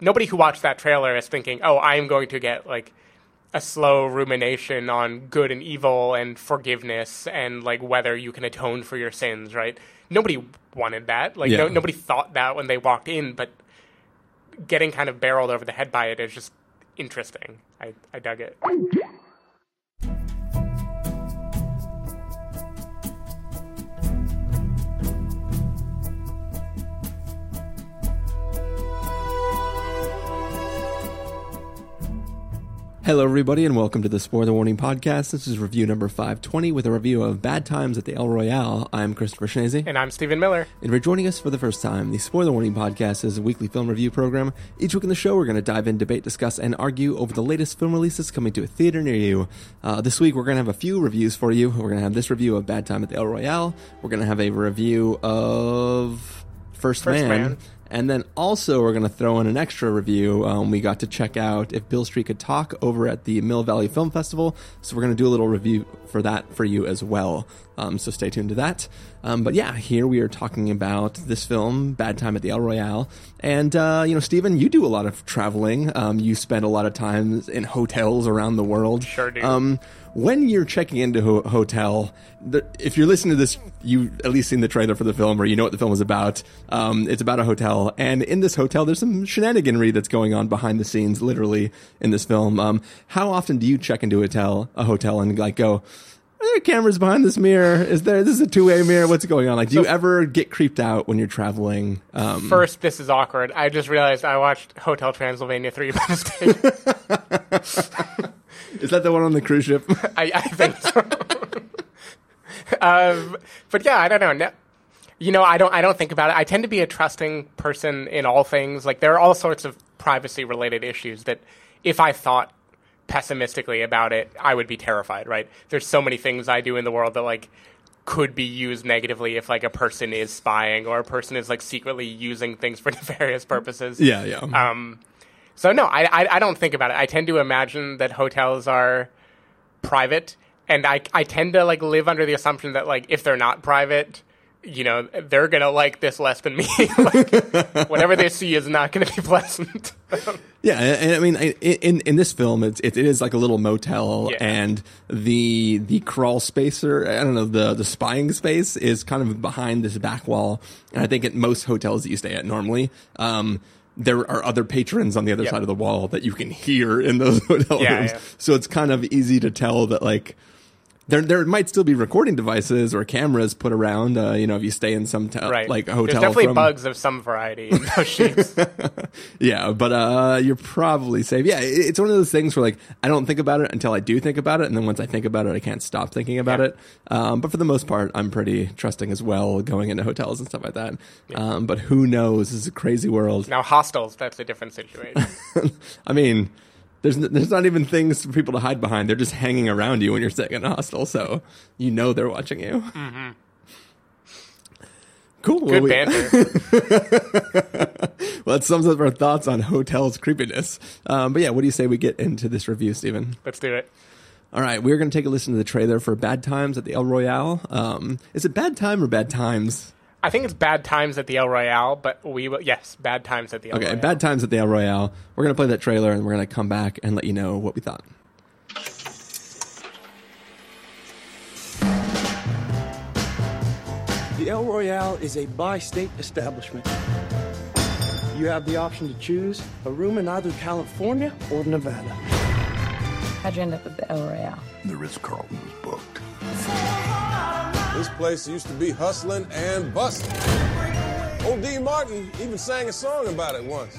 nobody who watched that trailer is thinking, "Oh, I'm going to get like a slow rumination on good and evil and forgiveness and like whether you can atone for your sins." Right? Nobody wanted that. Like Yeah. no, nobody thought that when they walked in, but getting kind of barreled over the head by it is just interesting. I, I dug it. Hello, everybody, and welcome to the Spoiler Warning Podcast. This is review number 520 with a review of Bad Times at the El Royale. I'm Christopher Schnese. And I'm Stephen Miller. And if you're joining us for the first time, the Spoiler Warning Podcast is a weekly film review program. Each week in the show, we're going to dive in, debate, discuss, and argue over the latest film releases coming to a theater near you. Uh, this week, we're going to have a few reviews for you. We're going to have this review of Bad Time at the El Royale. We're going to have a review of First, First Man. Man. And then also, we're going to throw in an extra review. Um, we got to check out If Beale Street Could Talk over at the Mill Valley Film Festival. So, we're going to do a little review for that for you as well. Um, so, stay tuned to that. Um, but yeah, here we are talking about this film, Bad Time at the El Royale. And, uh, you know, Stephen, you do a lot of traveling. Um, you spend a lot of time in hotels around the world. Sure do. When you're checking into a hotel, the, if you're listening to this, you've at least seen the trailer for the film or you know what the film is about. Um, it's about a hotel. And in this hotel, there's some shenaniganry that's going on behind the scenes, literally, in this film. Um, how often do you check into a hotel, a hotel and like go, are there cameras behind this mirror? Is there, this is a two-way mirror? What's going on? Like, do you ever get creeped out when you're traveling? Um, First, this is awkward. I just realized I watched Hotel Transylvania 3 by mistake. is that the one on the cruise ship? I, I think so. um, but yeah, I don't know. No, you know, I don't. I don't think about it. I tend to be a trusting person in all things. Like there are all sorts of privacy-related issues that, if I thought pessimistically about it, I would be terrified. Right? There's so many things I do in the world that like could be used negatively if like a person is spying or a person is like secretly using things for nefarious purposes. yeah, yeah. Um, so no, I, I I don't think about it. I tend to imagine that hotels are private, and I I tend to like live under the assumption that like if they're not private, you know, they're gonna like this less than me. like whatever they see is not gonna be pleasant. Yeah, and, and I mean, in in this film, it's it, it is like a little motel, Yeah. and the the crawl space or I don't know the the spying space is kind of behind this back wall, and I think at most hotels that you stay at normally, um, there are other patrons on the other Yep. side of the wall that you can hear in those hotel Yeah, rooms. yeah. So it's kind of easy to tell that like. There, there might still be recording devices or cameras put around. Uh, you know, if you stay in some tel- right? like a hotel, There's definitely from- bugs of some variety in those sheets. yeah, but uh, you're probably safe. Yeah, it's one of those things where like I don't think about it until I do think about it, and then once I think about it, I can't stop thinking about Yeah. it. Um, but for the most part, I'm pretty trusting as well, going into hotels and stuff like that. Um, but who knows? This is a crazy world. now hostels, that's a different situation. I mean, there's there's not even things for people to hide behind. They're just hanging around you when you're staying in a hostel, so you know they're watching you. Mm-hmm. Cool. Well, Good we- banter. Well, that sums up our thoughts on hotels creepiness. Um, but yeah, what do you say we get into this review, Stephen? Let's do it. All right, we're going to take a listen to the trailer for Bad Times at the El Royale. Um, is it Bad Time or Bad Times? I think it's bad times at the El Royale, but we will. Yes, bad times at the El Okay, Royale. Bad Times at the El Royale. We're going to play that trailer and we're going to come back and let you know what we thought. The El Royale is a bi state establishment. You have the option to choose a room in either California or Nevada. How'd you end up at the El Royale? The Ritz Carlton was booked. This place used to be hustling and bustling. Old Dean Martin even sang a song about it once.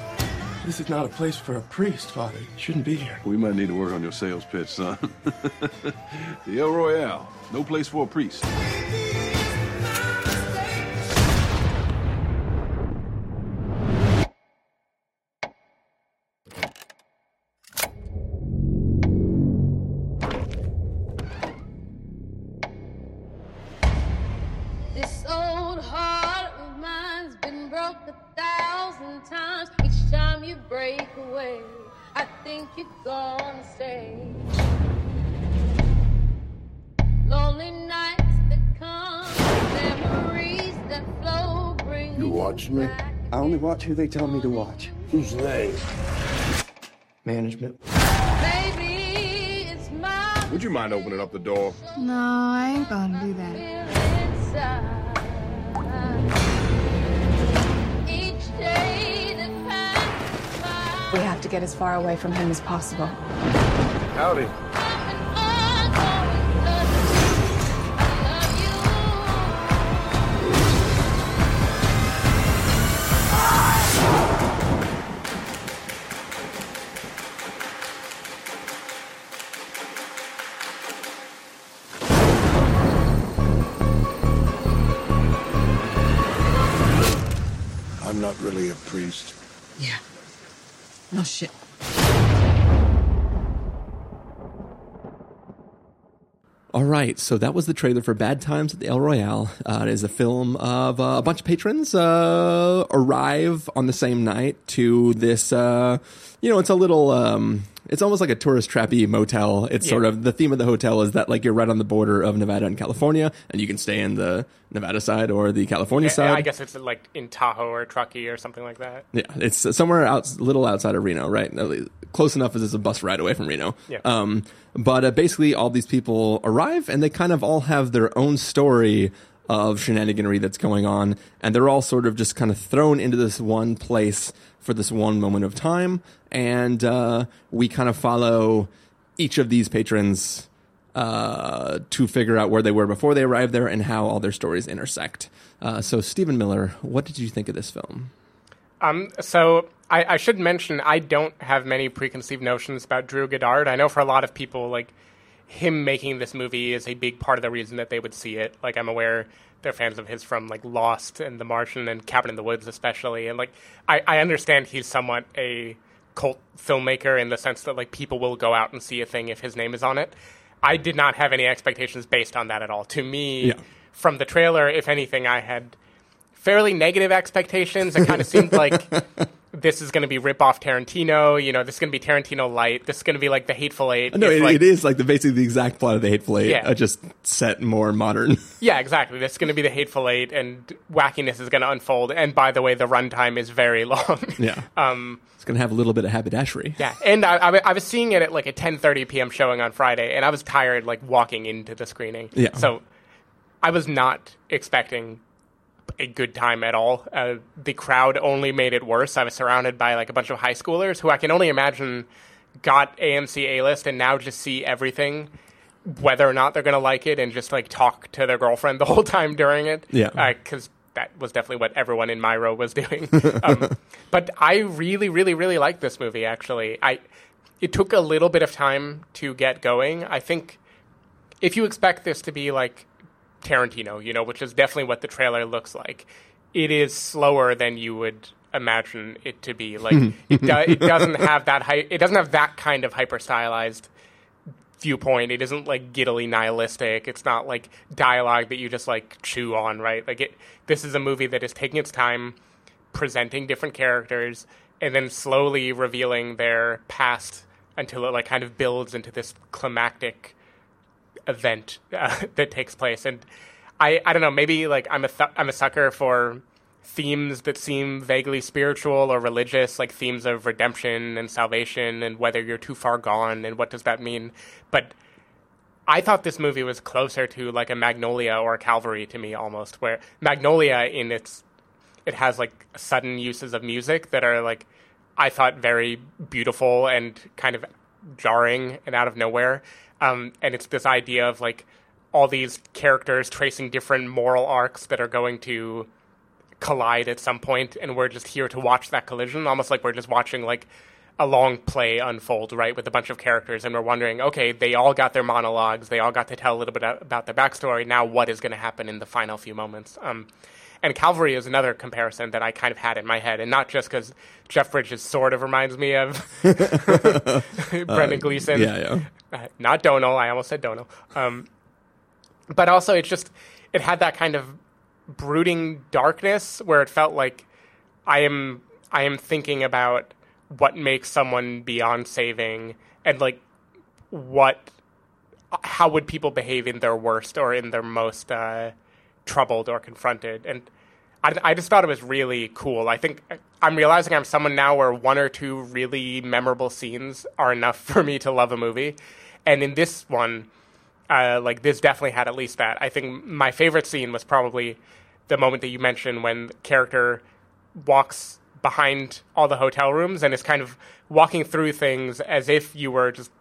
This is not a place for a priest, Father. You shouldn't be here. We might need to work on your sales pitch, son. the El Royale, no place for a priest. Away, I think you're gonna stay. Lonely nights that come, memories that flow, bring You watching me? I only watch who they tell me to watch. Who's they? Management. Baby, it's my Would you mind opening up the door? No, I ain't gonna do that. We have to get as far away from him as possible. Howdy. I'm an ongoing blood. I love you. I'm not really a priest. Yeah. No shit. All right, so that was the trailer for Bad Times at the El Royale. Uh, it is a film of uh, a bunch of patrons uh, arrive on the same night to this. Uh, you know, it's a little. Um, it's almost like a tourist trappy motel. It's sort of the theme of the hotel is that like you're right on the border of Nevada and California, and you can stay in the Nevada side or the California Yeah, side. I guess it's like in Tahoe or Truckee or something like that. Yeah, it's somewhere out, little outside of Reno, right? Close enough as it's a bus ride away from Reno. Yeah. Um, but uh, basically, all these people arrive, and they kind of all have their own story of shenaniganery that's going on, and they're all sort of just kind of thrown into this one place for this one moment of time, and uh, we kind of follow each of these patrons uh, to figure out where they were before they arrived there and how all their stories intersect. Uh, so, Stephen Miller, what did you think of this film? Um, so I, I should mention I don't have many preconceived notions about Drew Goddard. I know for a lot of people, like him making this movie is a big part of the reason that they would see it. Like I'm aware they're fans of his from like Lost and The Martian and Cabin in the Woods especially, and like I, I understand he's somewhat a cult filmmaker in the sense that like people will go out and see a thing if his name is on it. I did not have any expectations based on that at all. To me, Yeah. from the trailer, if anything, I had fairly negative expectations. It kind of seemed like this is going to be rip off Tarantino. You know, this is going to be Tarantino light. This is going to be like the Hateful Eight. No, it, like- it is like the basically the exact plot of the Hateful Eight, Yeah. uh, just set more modern. Yeah, exactly. This is going to be the Hateful Eight, and wackiness is going to unfold. And by the way, the runtime is very long. yeah, Um, it's gonna have a little bit of haberdashery. yeah, and I, I, I was seeing it at like a 10:30 p.m. showing on Friday, and I was tired like walking into the screening. Yeah. So I was not expecting a good time at all. Uh, the crowd only made it worse. I was surrounded by like a bunch of high schoolers who I can only imagine got AMC A list and now just see everything, whether or not they're gonna like it, and just like talk to their girlfriend the whole time during it. Yeah. because that was definitely what everyone in my row was doing. um, but I really, really, really liked this movie. Actually, I it took a little bit of time to get going. I think if you expect this to be like Tarantino, you know, which is definitely what the trailer looks like, it is slower than you would imagine it to be. Like it, do, it doesn't have that hy- it doesn't have that kind of hyper stylized viewpoint. It isn't like giddily nihilistic. It's not like dialogue that you just like chew on, right? Like it this is a movie that is taking its time presenting different characters and then slowly revealing their past until it like kind of builds into this climactic event uh, that takes place and I, I don't know maybe like I'm a th- I'm a sucker for themes that seem vaguely spiritual or religious like themes of redemption and salvation and whether you're too far gone and what does that mean but I thought this movie was closer to like a Magnolia or a Calvary to me almost where Magnolia in its it has like sudden uses of music that are like I thought very beautiful and kind of jarring and out of nowhere. Um, and it's this idea of like all these characters tracing different moral arcs that are going to collide at some point, and we're just here to watch that collision, almost like we're just watching like a long play unfold, right, with a bunch of characters, and we're wondering, okay, they all got their monologues, they all got to tell a little bit about their backstory. Now, what is going to happen in the final few moments? Um, and Calvary is another comparison that I kind of had in my head, and not just because Jeff Bridges sort of reminds me of Brendan Gleeson. yeah, yeah. Uh, not Domhnall. I almost said Domhnall. Um, but also, it's just it had that kind of brooding darkness where it felt like I am I am thinking about what makes someone beyond saving and like what how would people behave in their worst or in their most uh, troubled or confronted and I, I just thought it was really cool. I think I'm realizing I'm someone now where one or two really memorable scenes are enough for me to love a movie, and in this one, uh, like this definitely had at least that. I think my favorite scene was probably the moment that you mentioned when the character walks behind all the hotel rooms and is kind of walking through things as if you were just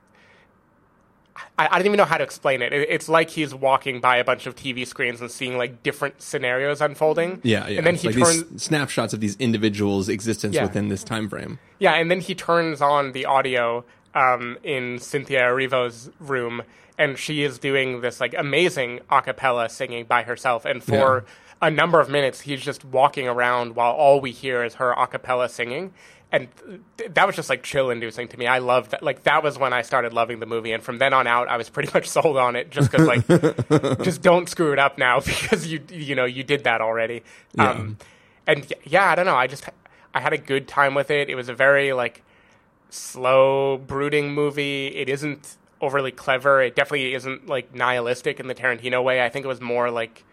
I, I don't even know how to explain it. it. It's like he's walking by a bunch of TV screens and seeing like different scenarios unfolding. Yeah, yeah. And then he like turns. snapshots of these individuals' existence Yeah. within this time frame. Yeah, and then he turns on the audio um, in Cynthia Erivo's room, and she is doing this like amazing a cappella singing by herself. And for a number of minutes, he's just walking around while all we hear is her a cappella singing. And th- that was just like chill inducing to me. I loved that. Like that was when I started loving the movie, and from then on out, I was pretty much sold on it. Just because, like, just don't screw it up now because you you know you did that already. Um, and yeah, I don't know. I just I had a good time with it. It was a very like slow, brooding movie. It isn't overly clever. It definitely isn't like nihilistic in the Tarantino way. I think it was more like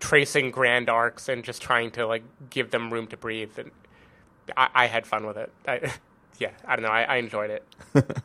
tracing grand arcs and just trying to like give them room to breathe. And I, I had fun with it. I, yeah, I don't know. I, I enjoyed it.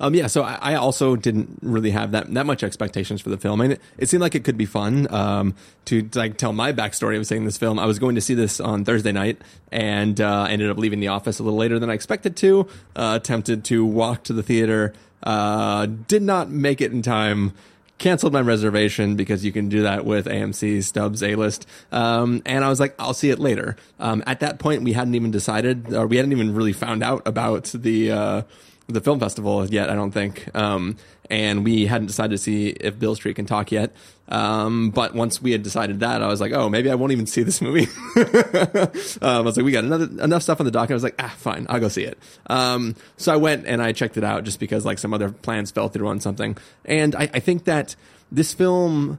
Um, yeah, so I, I also didn't really have that that much expectations for the film, and it, it seemed like it could be fun. Um, to like tell my backstory of seeing this film, I was going to see this on Thursday night, and uh, ended up leaving the office a little later than I expected to. Uh, attempted to walk to the theater, uh, did not make it in time. Canceled my reservation because you can do that with AMC Stubs A list. Um, and I was like, I'll see it later. Um, at that point, we hadn't even decided, or we hadn't even really found out about the, uh, the film festival yet, I don't think. Um, and we hadn't decided to see if Beale Street can talk yet. Um, but once we had decided that, I was like, oh, maybe I won't even see this movie. um, I was like, we got another, enough stuff on the docket. I was like, ah, fine, I'll go see it. Um, so I went and I checked it out just because like some other plans fell through on something. And I, I think that this film,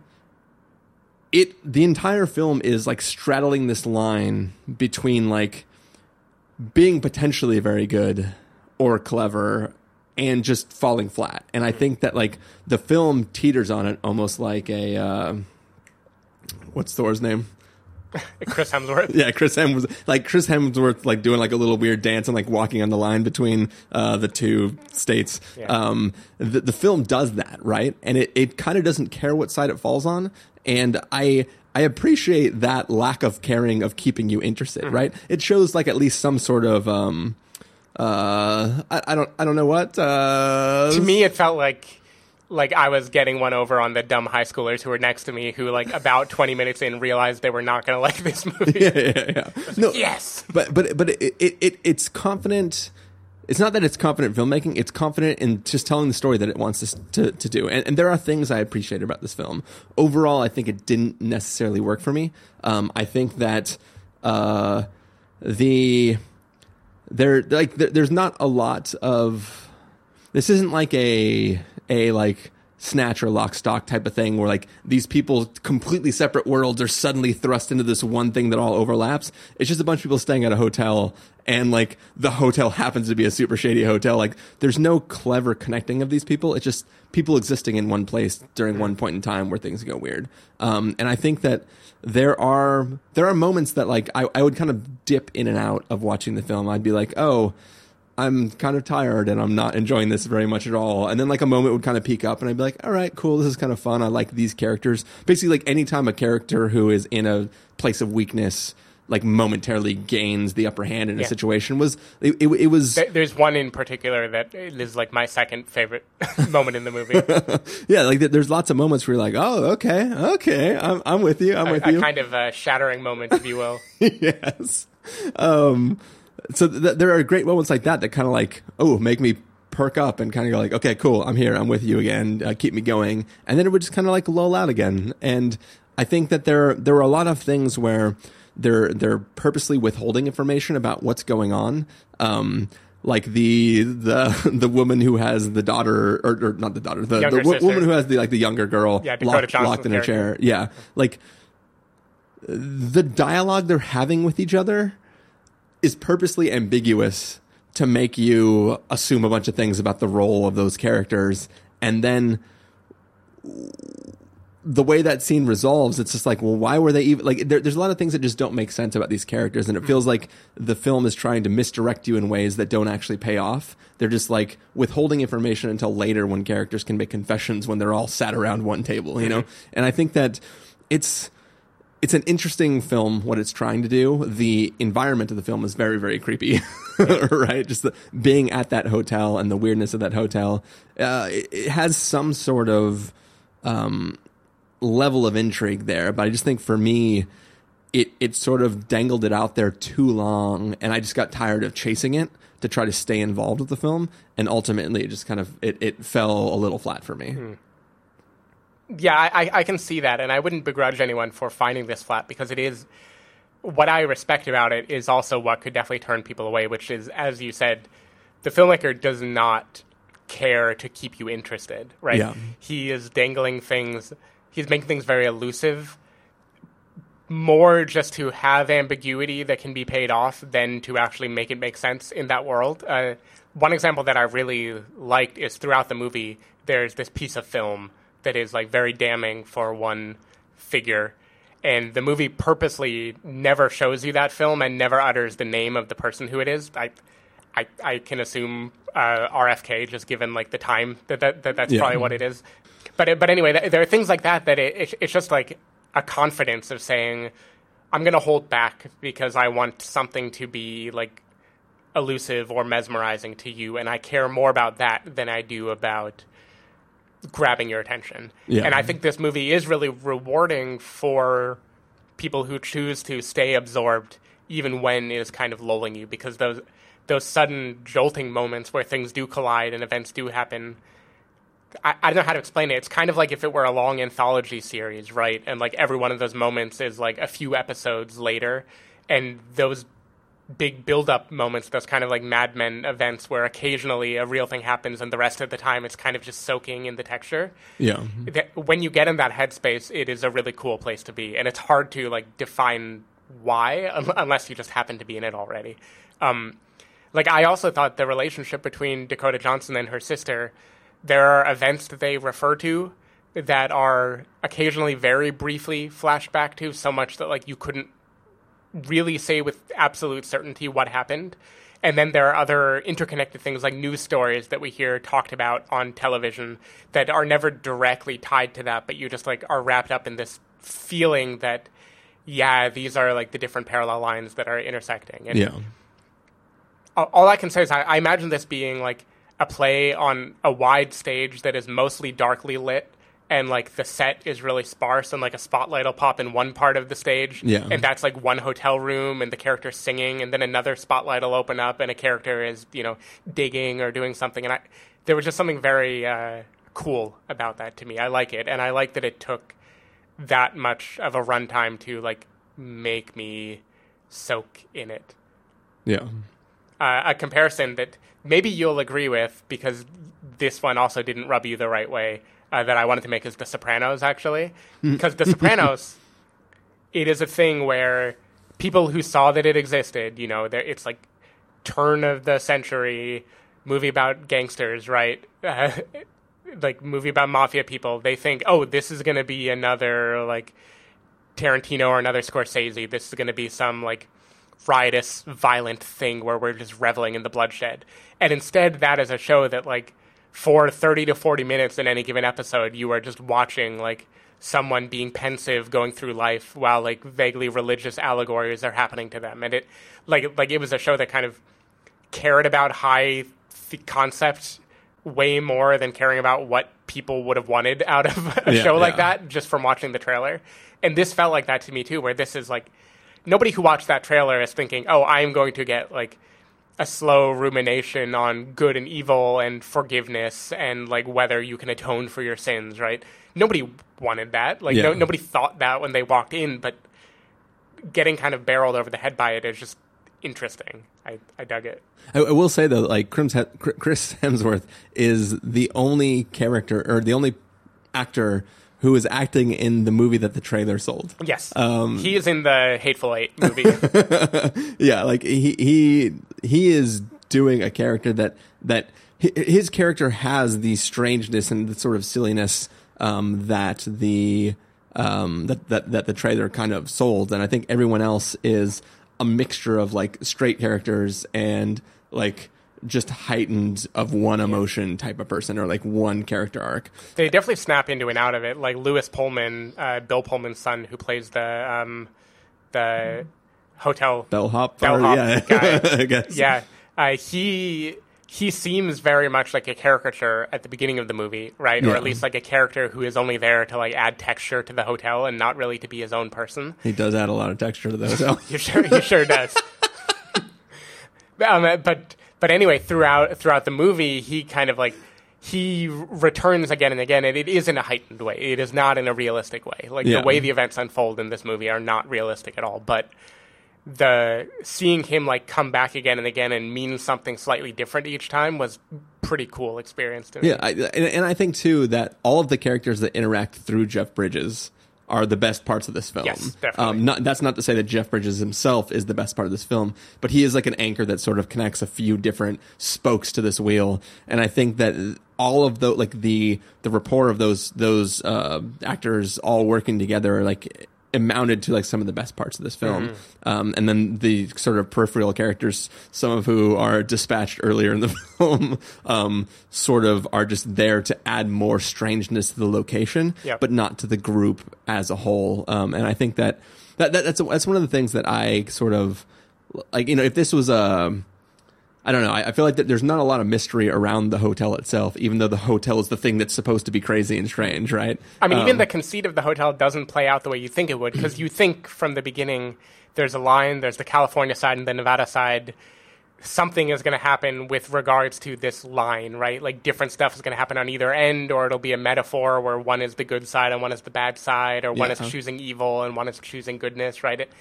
it, the entire film is like straddling this line between like, being potentially very good or clever and just falling flat. And I think that like the film teeters on it almost like a uh, what's Thor's name? Chris Hemsworth. Yeah, Chris Hemsworth, like Chris Hemsworth, like doing like a little weird dance and like walking on the line between uh, the two states. Yeah. Um, the, the film does that, right? And it, it kind of doesn't care what side it falls on. And I I appreciate that lack of caring of keeping you interested, right? It shows like at least some sort of um, uh, I, I don't I don't know what uh, to me, it felt like like I was getting one over on the dumb high schoolers who were next to me, who like about twenty minutes in realized they were not going to like this movie. yeah, yeah, yeah. No, Yes. but but but it, it, it it's confident. It's not that it's confident filmmaking. It's confident in just telling the story that it wants us to to do. And, and there are things I appreciate about this film. Overall, I think it didn't necessarily work for me. Um, I think that uh, the there like there, there's not a lot of this isn't like a a like snatch or lock stock type of thing where like these people completely separate worlds are suddenly thrust into this one thing that all overlaps. It's just a bunch of people staying at a hotel and like the hotel happens to be a super shady hotel. Like there's no clever connecting of these people. It's just people existing in one place during one point in time where things go weird. Um, and i think that there are there are moments that like I, I would kind of dip in and out of watching the film. I'd be like oh I'm kind of tired and I'm not enjoying this very much at all. And then like a moment would kind of peak up and I'd be like, all right, cool. This is kind of fun. I like these characters. Basically like anytime a character who is in a place of weakness, like momentarily gains the upper hand in a situation was, it, it, it was, There's one in particular that is like my second favorite moment in the movie. yeah, like there's lots of moments where you're like, oh, okay, okay. I'm, I'm with you. I'm a, with a you. kind of uh, shattering moment, if you will. yes. Um, so th- there are great moments like that that kind of like, oh, make me perk up and kind of go like, okay, cool, I'm here, I'm with you again, uh, keep me going, and then it would just kind of like lull out again. And I think that there there are a lot of things where they're they're purposely withholding information about what's going on. Um, like the the the woman who has the daughter or, or not the daughter the, the sister. woman who has the like the younger girl Yeah, locked, locked in a chair yeah like the dialogue they're having with each other is purposely ambiguous to make you assume a bunch of things about the role of those characters and then the way that scene resolves, it's just like, well, why were they even like? There, there's a lot of things that just don't make sense about these characters, and it feels like the film is trying to misdirect you in ways that don't actually pay off. They're just like withholding information until later when characters can make confessions when they're all sat around one table, you know. And I think that it's it's an interesting film what it's trying to do. The environment of the film is very very creepy right? Just the, being at that hotel and the weirdness of that hotel uh, it, it has some sort of um, level of intrigue there but i just think for me it it sort of dangled it out there too long and i just got tired of chasing it to try to stay involved with the film and ultimately it just kind of it, it fell a little flat for me Yeah, I, I can see that, and I wouldn't begrudge anyone for finding this flat because it is what I respect about it is also what could definitely turn people away, which is, as you said, the filmmaker does not care to keep you interested, right? Yeah. He is dangling things, he's making things very elusive, more just to have ambiguity that can be paid off than to actually make it make sense in that world. Uh, one example that I really liked is throughout the movie, there's this piece of film that is like very damning for one figure. And the movie purposely never shows you that film and never utters the name of the person who it is. I, I, I can assume uh, RFK, just given like the time that, that, that that's Yeah. probably what it is. But it- but anyway, th- there are things like that that it, it, it's just like a confidence of saying, I'm going to hold back because I want something to be like elusive or mesmerizing to you, and I care more about that than I do about grabbing your attention. Yeah. And I think this movie is really rewarding for people who choose to stay absorbed even when it is kind of lulling you because those those sudden jolting moments where things do collide and events do happen I, I don't know how to explain it. It's kind of like if it were a long anthology series, right? And like every one of those moments is like a few episodes later, and those big build-up moments, those kind of like Mad Men events, where occasionally a real thing happens, and the rest of the time it's kind of just soaking in the texture. yeah When you get in that headspace, it is a really cool place to be, and it's hard to like define why un- unless you just happen to be in it already. Um, like I also thought the relationship between Dakota Johnson and her sister, there are events that they refer to that are occasionally very briefly flashed back to, so much that like you couldn't really say with absolute certainty what happened. And then there are other interconnected things like news stories that we hear talked about on television that are never directly tied to that, but you just like are wrapped up in this feeling that, yeah, these are like the different parallel lines that are intersecting. And yeah all I can say is I, I imagine this being like a play on a wide stage that is mostly darkly lit and like the set is really sparse and like a spotlight will pop in one part of the stage. Yeah. and that's like one hotel room and the character's singing and then another spotlight will open up and a character is you know digging or doing something. And I there was just something very uh, cool about that to me. I like it. And I like that it took that much of a runtime to like make me soak in it. Yeah. Uh, a comparison that maybe you'll agree with because this one also didn't rub you the right way uh, that I wanted to make is The Sopranos, actually. Because The Sopranos, it is a thing where people who saw that it existed, you know, it's like turn of the century movie about gangsters, right? Uh, like movie about mafia people. They think, oh, this is going to be another like Tarantino or another Scorsese. This is going to be some like riotous, violent thing where we're just reveling in the bloodshed. And instead, that is a show that like for 30 to 40 minutes in any given episode, you are just watching like someone being pensive going through life while like vaguely religious allegories are happening to them. And it like like it was a show that kind of cared about high th- concepts way more than caring about what people would have wanted out of a Yeah, show like yeah. that just from watching the trailer. And this felt like that to me too, where this is like nobody who watched that trailer is thinking, "Oh, I'm going to get like a slow rumination on good and evil and forgiveness and like whether you can atone for your sins." Right? Nobody wanted that. Like no, nobody thought that when they walked in, but getting kind of barreled over the head by it is just interesting. I, I dug it. I, I will say though, like Chris Chris Hemsworth is the only character or the only actor who is acting in the movie that the trailer sold. Yes, Um, he is in the Hateful Eight movie. Yeah, like he he he is doing a character that that his character has the strangeness and the sort of silliness um, that the um, that, that that the trailer kind of sold, and I think everyone else is a mixture of like straight characters and like just heightened of one emotion type of person or like one character arc. They definitely snap into and out of it. Like Lewis Pullman, uh, Bill Pullman's son, who plays the um, the hotel Bellhop, Bellhop yeah, guy. I guess. yeah, uh, he he seems very much like a caricature at the beginning of the movie, right? Or at least like a character who is only there to like add texture to the hotel and not really to be his own person. He does add a lot of texture to the hotel. He sure he sure does. um, but but anyway, throughout throughout the movie, he kind of like he returns again and again, and it is in a heightened way. It is not in a realistic way. Like Yeah. the way the events unfold in this movie are not realistic at all. But the seeing him like come back again and again and mean something slightly different each time was pretty cool experience to me. Yeah, I, and, and I think too that all of the characters that interact through Jeff Bridges are the best parts of this film. Yes, definitely. Um, not, that's not to say that Jeff Bridges himself is the best part of this film, but he is like an anchor that sort of connects a few different spokes to this wheel. And I think that all of the like the the rapport of those those uh, actors all working together like amounted to like some of the best parts of this film. Mm-hmm. Um, and then the sort of peripheral characters, some of who are dispatched earlier in the film, um, sort of are just there to add more strangeness to the location, Yep. but not to the group as a whole. Um, and I think that, that, that that's that's one of the things that I sort of like. You know, if this was a I don't know. I, I feel like that there's not a lot of mystery around the hotel itself, even though the hotel is the thing that's supposed to be crazy and strange, right? I mean, Um, even the conceit of the hotel doesn't play out the way you think it would, because you think from the beginning there's a line, there's the California side and the Nevada side. Something is going to happen with regards to this line, right? Like different stuff is going to happen on either end, or it'll be a metaphor where one is the good side and one is the bad side, or one Yeah. is choosing evil and one is choosing goodness, right? It,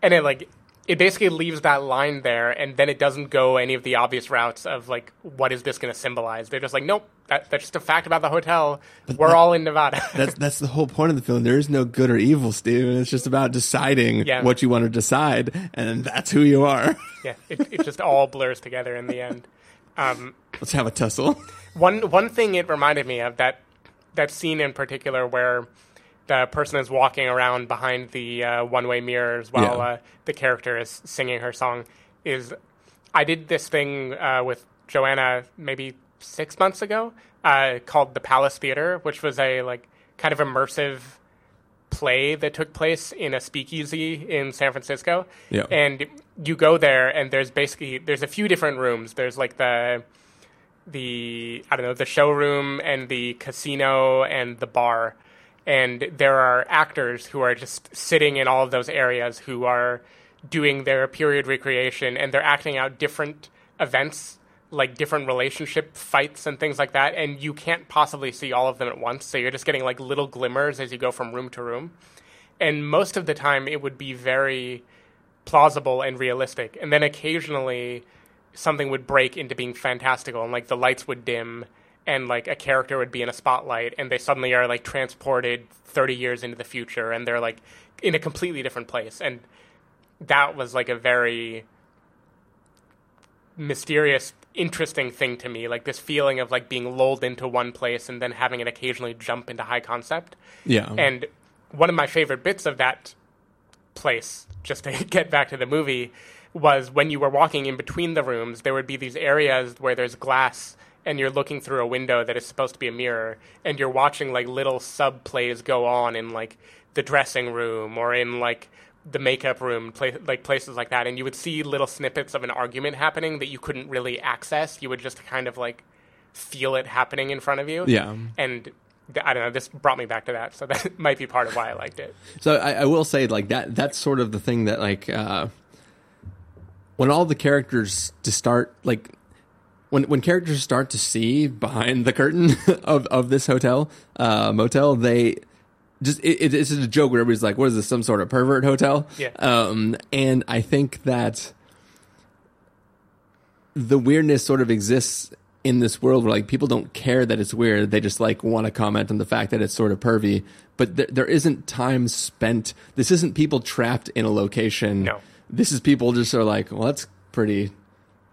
and it like it basically leaves that line there, and then it doesn't go any of the obvious routes of like what is this going to symbolize. They're just like, nope, that, that's just a fact about the hotel. But We're all in Nevada. that's that's the whole point of the film. There is no good or evil, Steve. It's just about deciding Yeah. what you want to decide, and that's who you are. yeah, it, it just all blurs together in the end. Um, Let's have a tussle. one one thing it reminded me of that that scene in particular where the person is walking around behind the uh, one way mirrors while Yeah. uh, the character is singing her song is I did this thing uh, with Joanna maybe six months ago uh, called the Palace Theater, which was a like kind of immersive play that took place in a speakeasy in San Francisco. Yeah. And you go there and there's basically there's a few different rooms. There's like the the I don't know, the showroom and the casino and the bar. And there are actors who are just sitting in all of those areas who are doing their period recreation and they're acting out different events like different relationship fights and things like that and you can't possibly see all of them at once. So you're just getting like little glimmers as you go from room to room. And most of the time it would be very plausible and realistic. And then occasionally something would break into being fantastical and like the lights would dim and like a character would be in a spotlight and they suddenly are like transported 30 years into the future and they're like in a completely different place and that was like a very mysterious interesting thing to me like this feeling of like being lulled into one place and then having it occasionally jump into high concept Yeah. and one of my favorite bits of that place, just to get back to the movie, was when you were walking in between the rooms, there would be these areas where there's glass and you're looking through a window that is supposed to be a mirror and you're watching like little sub plays go on in like the dressing room or in like the makeup room, pla- like places like that, and you would see little snippets of an argument happening that you couldn't really access. You would just kind of like feel it happening in front of you. Yeah. And th- I don't know. This brought me back to that, so that might be part of why I liked it. So I, I will say, like that. That's sort of the thing that, like, uh, when all the characters to start, like, when when characters start to see behind the curtain of of this hotel uh, motel, they just it, it- it's just a joke where everybody's like, "What is this? Some sort of pervert hotel?" Yeah. Um, and I think that the weirdness sort of exists in this world where like people don't care that it's weird they just like want to comment on the fact that it's sort of pervy but there, there isn't time spent this isn't people trapped in a location No. this is people just are like well that's pretty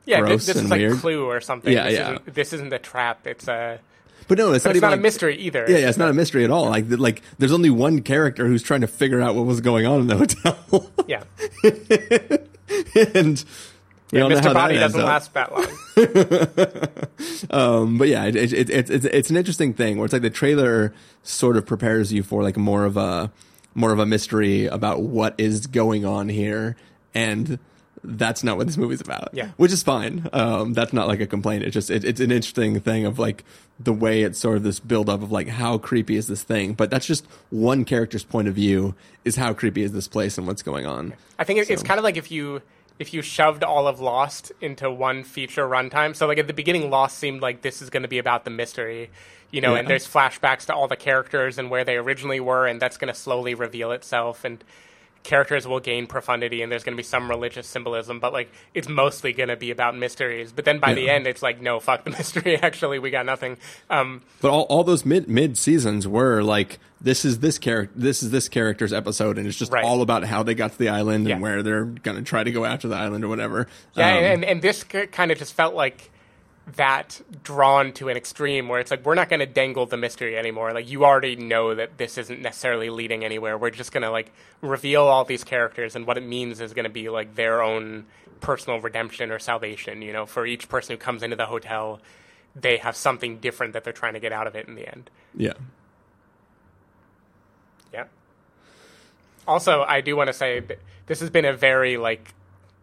Yeah, Gross this, this is and like weird. Clue or something. Yeah, this yeah. Isn't, this isn't a trap. It's a But no, it's But not it's even not a mystery either. Yeah, yeah, it's not a mystery at all. Like, like there's only one character who's trying to figure out what was going on in the hotel, Yeah. and Yeah, all know how Mr. Boddy doesn't up. last that long. Um, but yeah, it, it, it, it, it's it's an interesting thing where it's like the trailer sort of prepares you for like more of a more of a mystery about what is going on here, and that's not what this movie's about. Yeah. which is fine. Um, that's not like a complaint. It's just it, it's an interesting thing of like the way it's sort of this build up of like how creepy is this thing, but that's just one character's point of view is how creepy is this place and what's going on. I think it, it's kind of like if you if you shoved all of Lost into one feature runtime. So like at the beginning, Lost seemed like this is going to be about the mystery, you know, and there's flashbacks to all the characters and where they originally were, and that's going to slowly reveal itself and. Characters will gain profundity, and there's going to be some religious symbolism, but like it's mostly going to be about mysteries. But then by the end, it's like, no, fuck the mystery. Actually, we got nothing. Um, But all, all those mid mid seasons were like this is this character this is this character's episode and it's just Right. all about how they got to the island Yeah. and where they're gonna try to go after the island or whatever. Yeah, Um, and, and this kind of just felt like that drawn to an extreme where it's like we're not going to dangle the mystery anymore. Like you already know that this isn't necessarily leading anywhere. We're just going to like reveal all these characters and what it means is going to be like their own personal redemption or salvation, you know, for each person who comes into the hotel, they have something different that they're trying to get out of it in the end. yeah. Yeah. Also, I do want to say that this has been a very like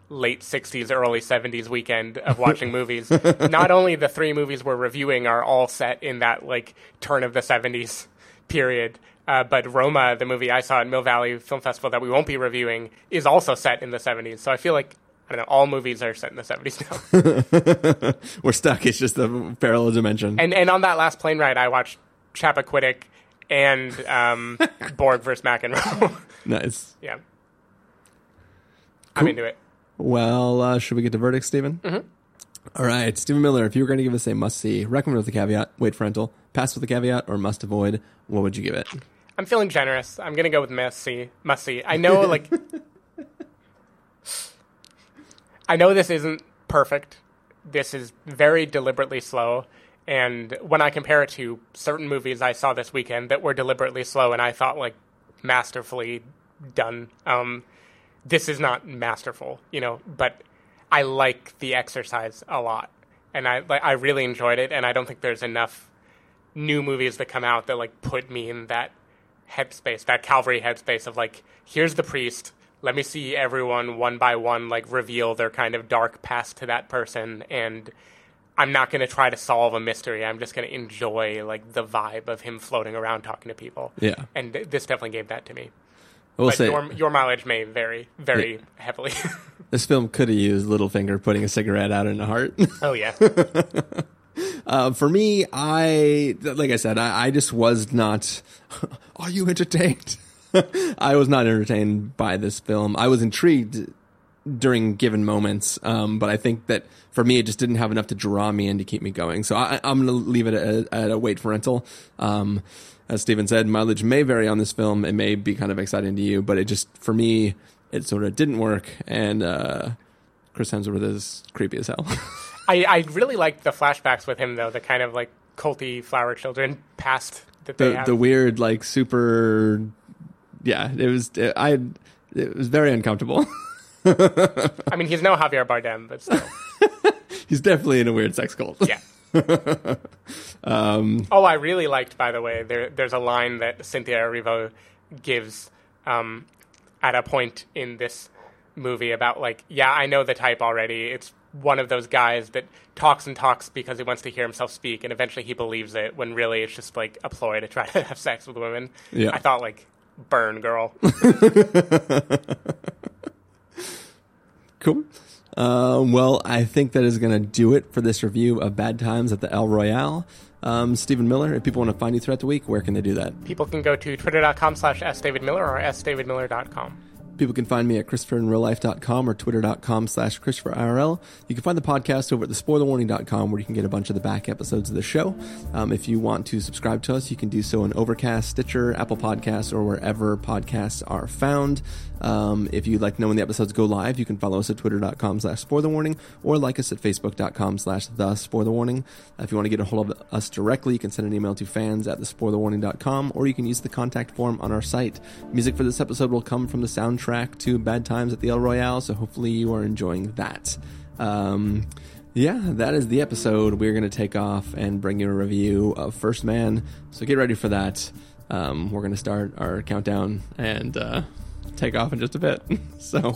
late 60s early 70s weekend of watching movies. Not only the three movies we're reviewing are all set in that like turn of the 70s period, uh, but Roma, the movie I saw at Mill Valley Film Festival that we won't be reviewing, is also set in the 70s. So I feel like I don't know, all movies are set in the 70s now. We're stuck. It's just a parallel dimension. and and on that last plane ride, I watched Chappaquiddick and um, Borg versus McEnroe. nice. yeah. I'm into it. Well, uh, should we get to verdict, Stephen? Mm-hmm. All right, Stephen Miller. If you were going to give us a must see, recommend with a caveat, wait for rental, pass with a caveat, or must avoid, what would you give it? I'm feeling generous. I'm gonna go with must see. Must see. I know, like, I know this isn't perfect. This is very deliberately slow. And when I compare it to certain movies I saw this weekend that were deliberately slow and I thought like masterfully done, um, this is not masterful, you know. But I like the exercise a lot, and I like I really enjoyed it. And I don't think there's enough new movies that come out that like put me in that headspace, that Calvary headspace of like, here's the priest. Let me see everyone one by one like reveal their kind of dark past to that person, and I'm not going to try to solve a mystery. I'm just going to enjoy like the vibe of him floating around talking to people. Yeah. and th- this definitely gave that to me. I will But say, your your mileage may vary very heavily. this film could have used Littlefinger putting a cigarette out in the heart. oh yeah, Uh, for me, I like I said, I, I just was not. Are you entertained? I was not entertained by this film. I was intrigued during given moments, um, but I think that for me, it just didn't have enough to draw me in to keep me going. So I, I'm going to leave it at, at a wait for rental. Um, as Stephen said, mileage may vary on this film. It may be kind of exciting to you, but it just for me, it sort of didn't work. And uh, Chris Hemsworth is creepy as hell. I I really liked the flashbacks with him though. The kind of like culty flower children past that they the have. the weird like super yeah it was i it was very uncomfortable I mean, he's no Javier Bardem, but still. he's definitely in a weird sex cult Yeah. Oh, I really liked, by the way, there, there's a line that Cynthia Erivo gives um, at a point in this movie about, like, yeah, I know the type already. It's one of those guys that talks and talks because he wants to hear himself speak, and eventually he believes it when really it's just, like, a ploy to try to have sex with women. Yeah. I thought, like, burn, girl. cool um, well i think that is going to do it for this review of bad times at the el royale um, stephen miller if people want to find you throughout the week where can they do that People can go to twitter.com slash sdavidmiller or sdavidmiller.com. People can find me at ChristopherInRealLife.com or Twitter.com slash ChristopherIRL. You can find the podcast over at TheSpoilerWarning.com where you can get a bunch of the back episodes of the show. Um, if you want to subscribe to us, you can do so in Overcast, Stitcher, Apple Podcasts, or wherever podcasts are found. Um, if you'd like to know when the episodes go live, you can follow us at twitter.com slash spoilerwarning or like us at facebook.com slash the spoilerwarning. Uh, if you want to get a hold of us directly, you can send an email to fans at thespoilerwarning.com or you can use the contact form on our site. Music for this episode will come from the soundtrack to Bad Times at the El Royale, so hopefully you are enjoying that. Um, yeah, that is the episode. We're going to take off and bring you a review of First Man, so get ready for that. Um, we're going to start our countdown and uh, take off in just a bit. so.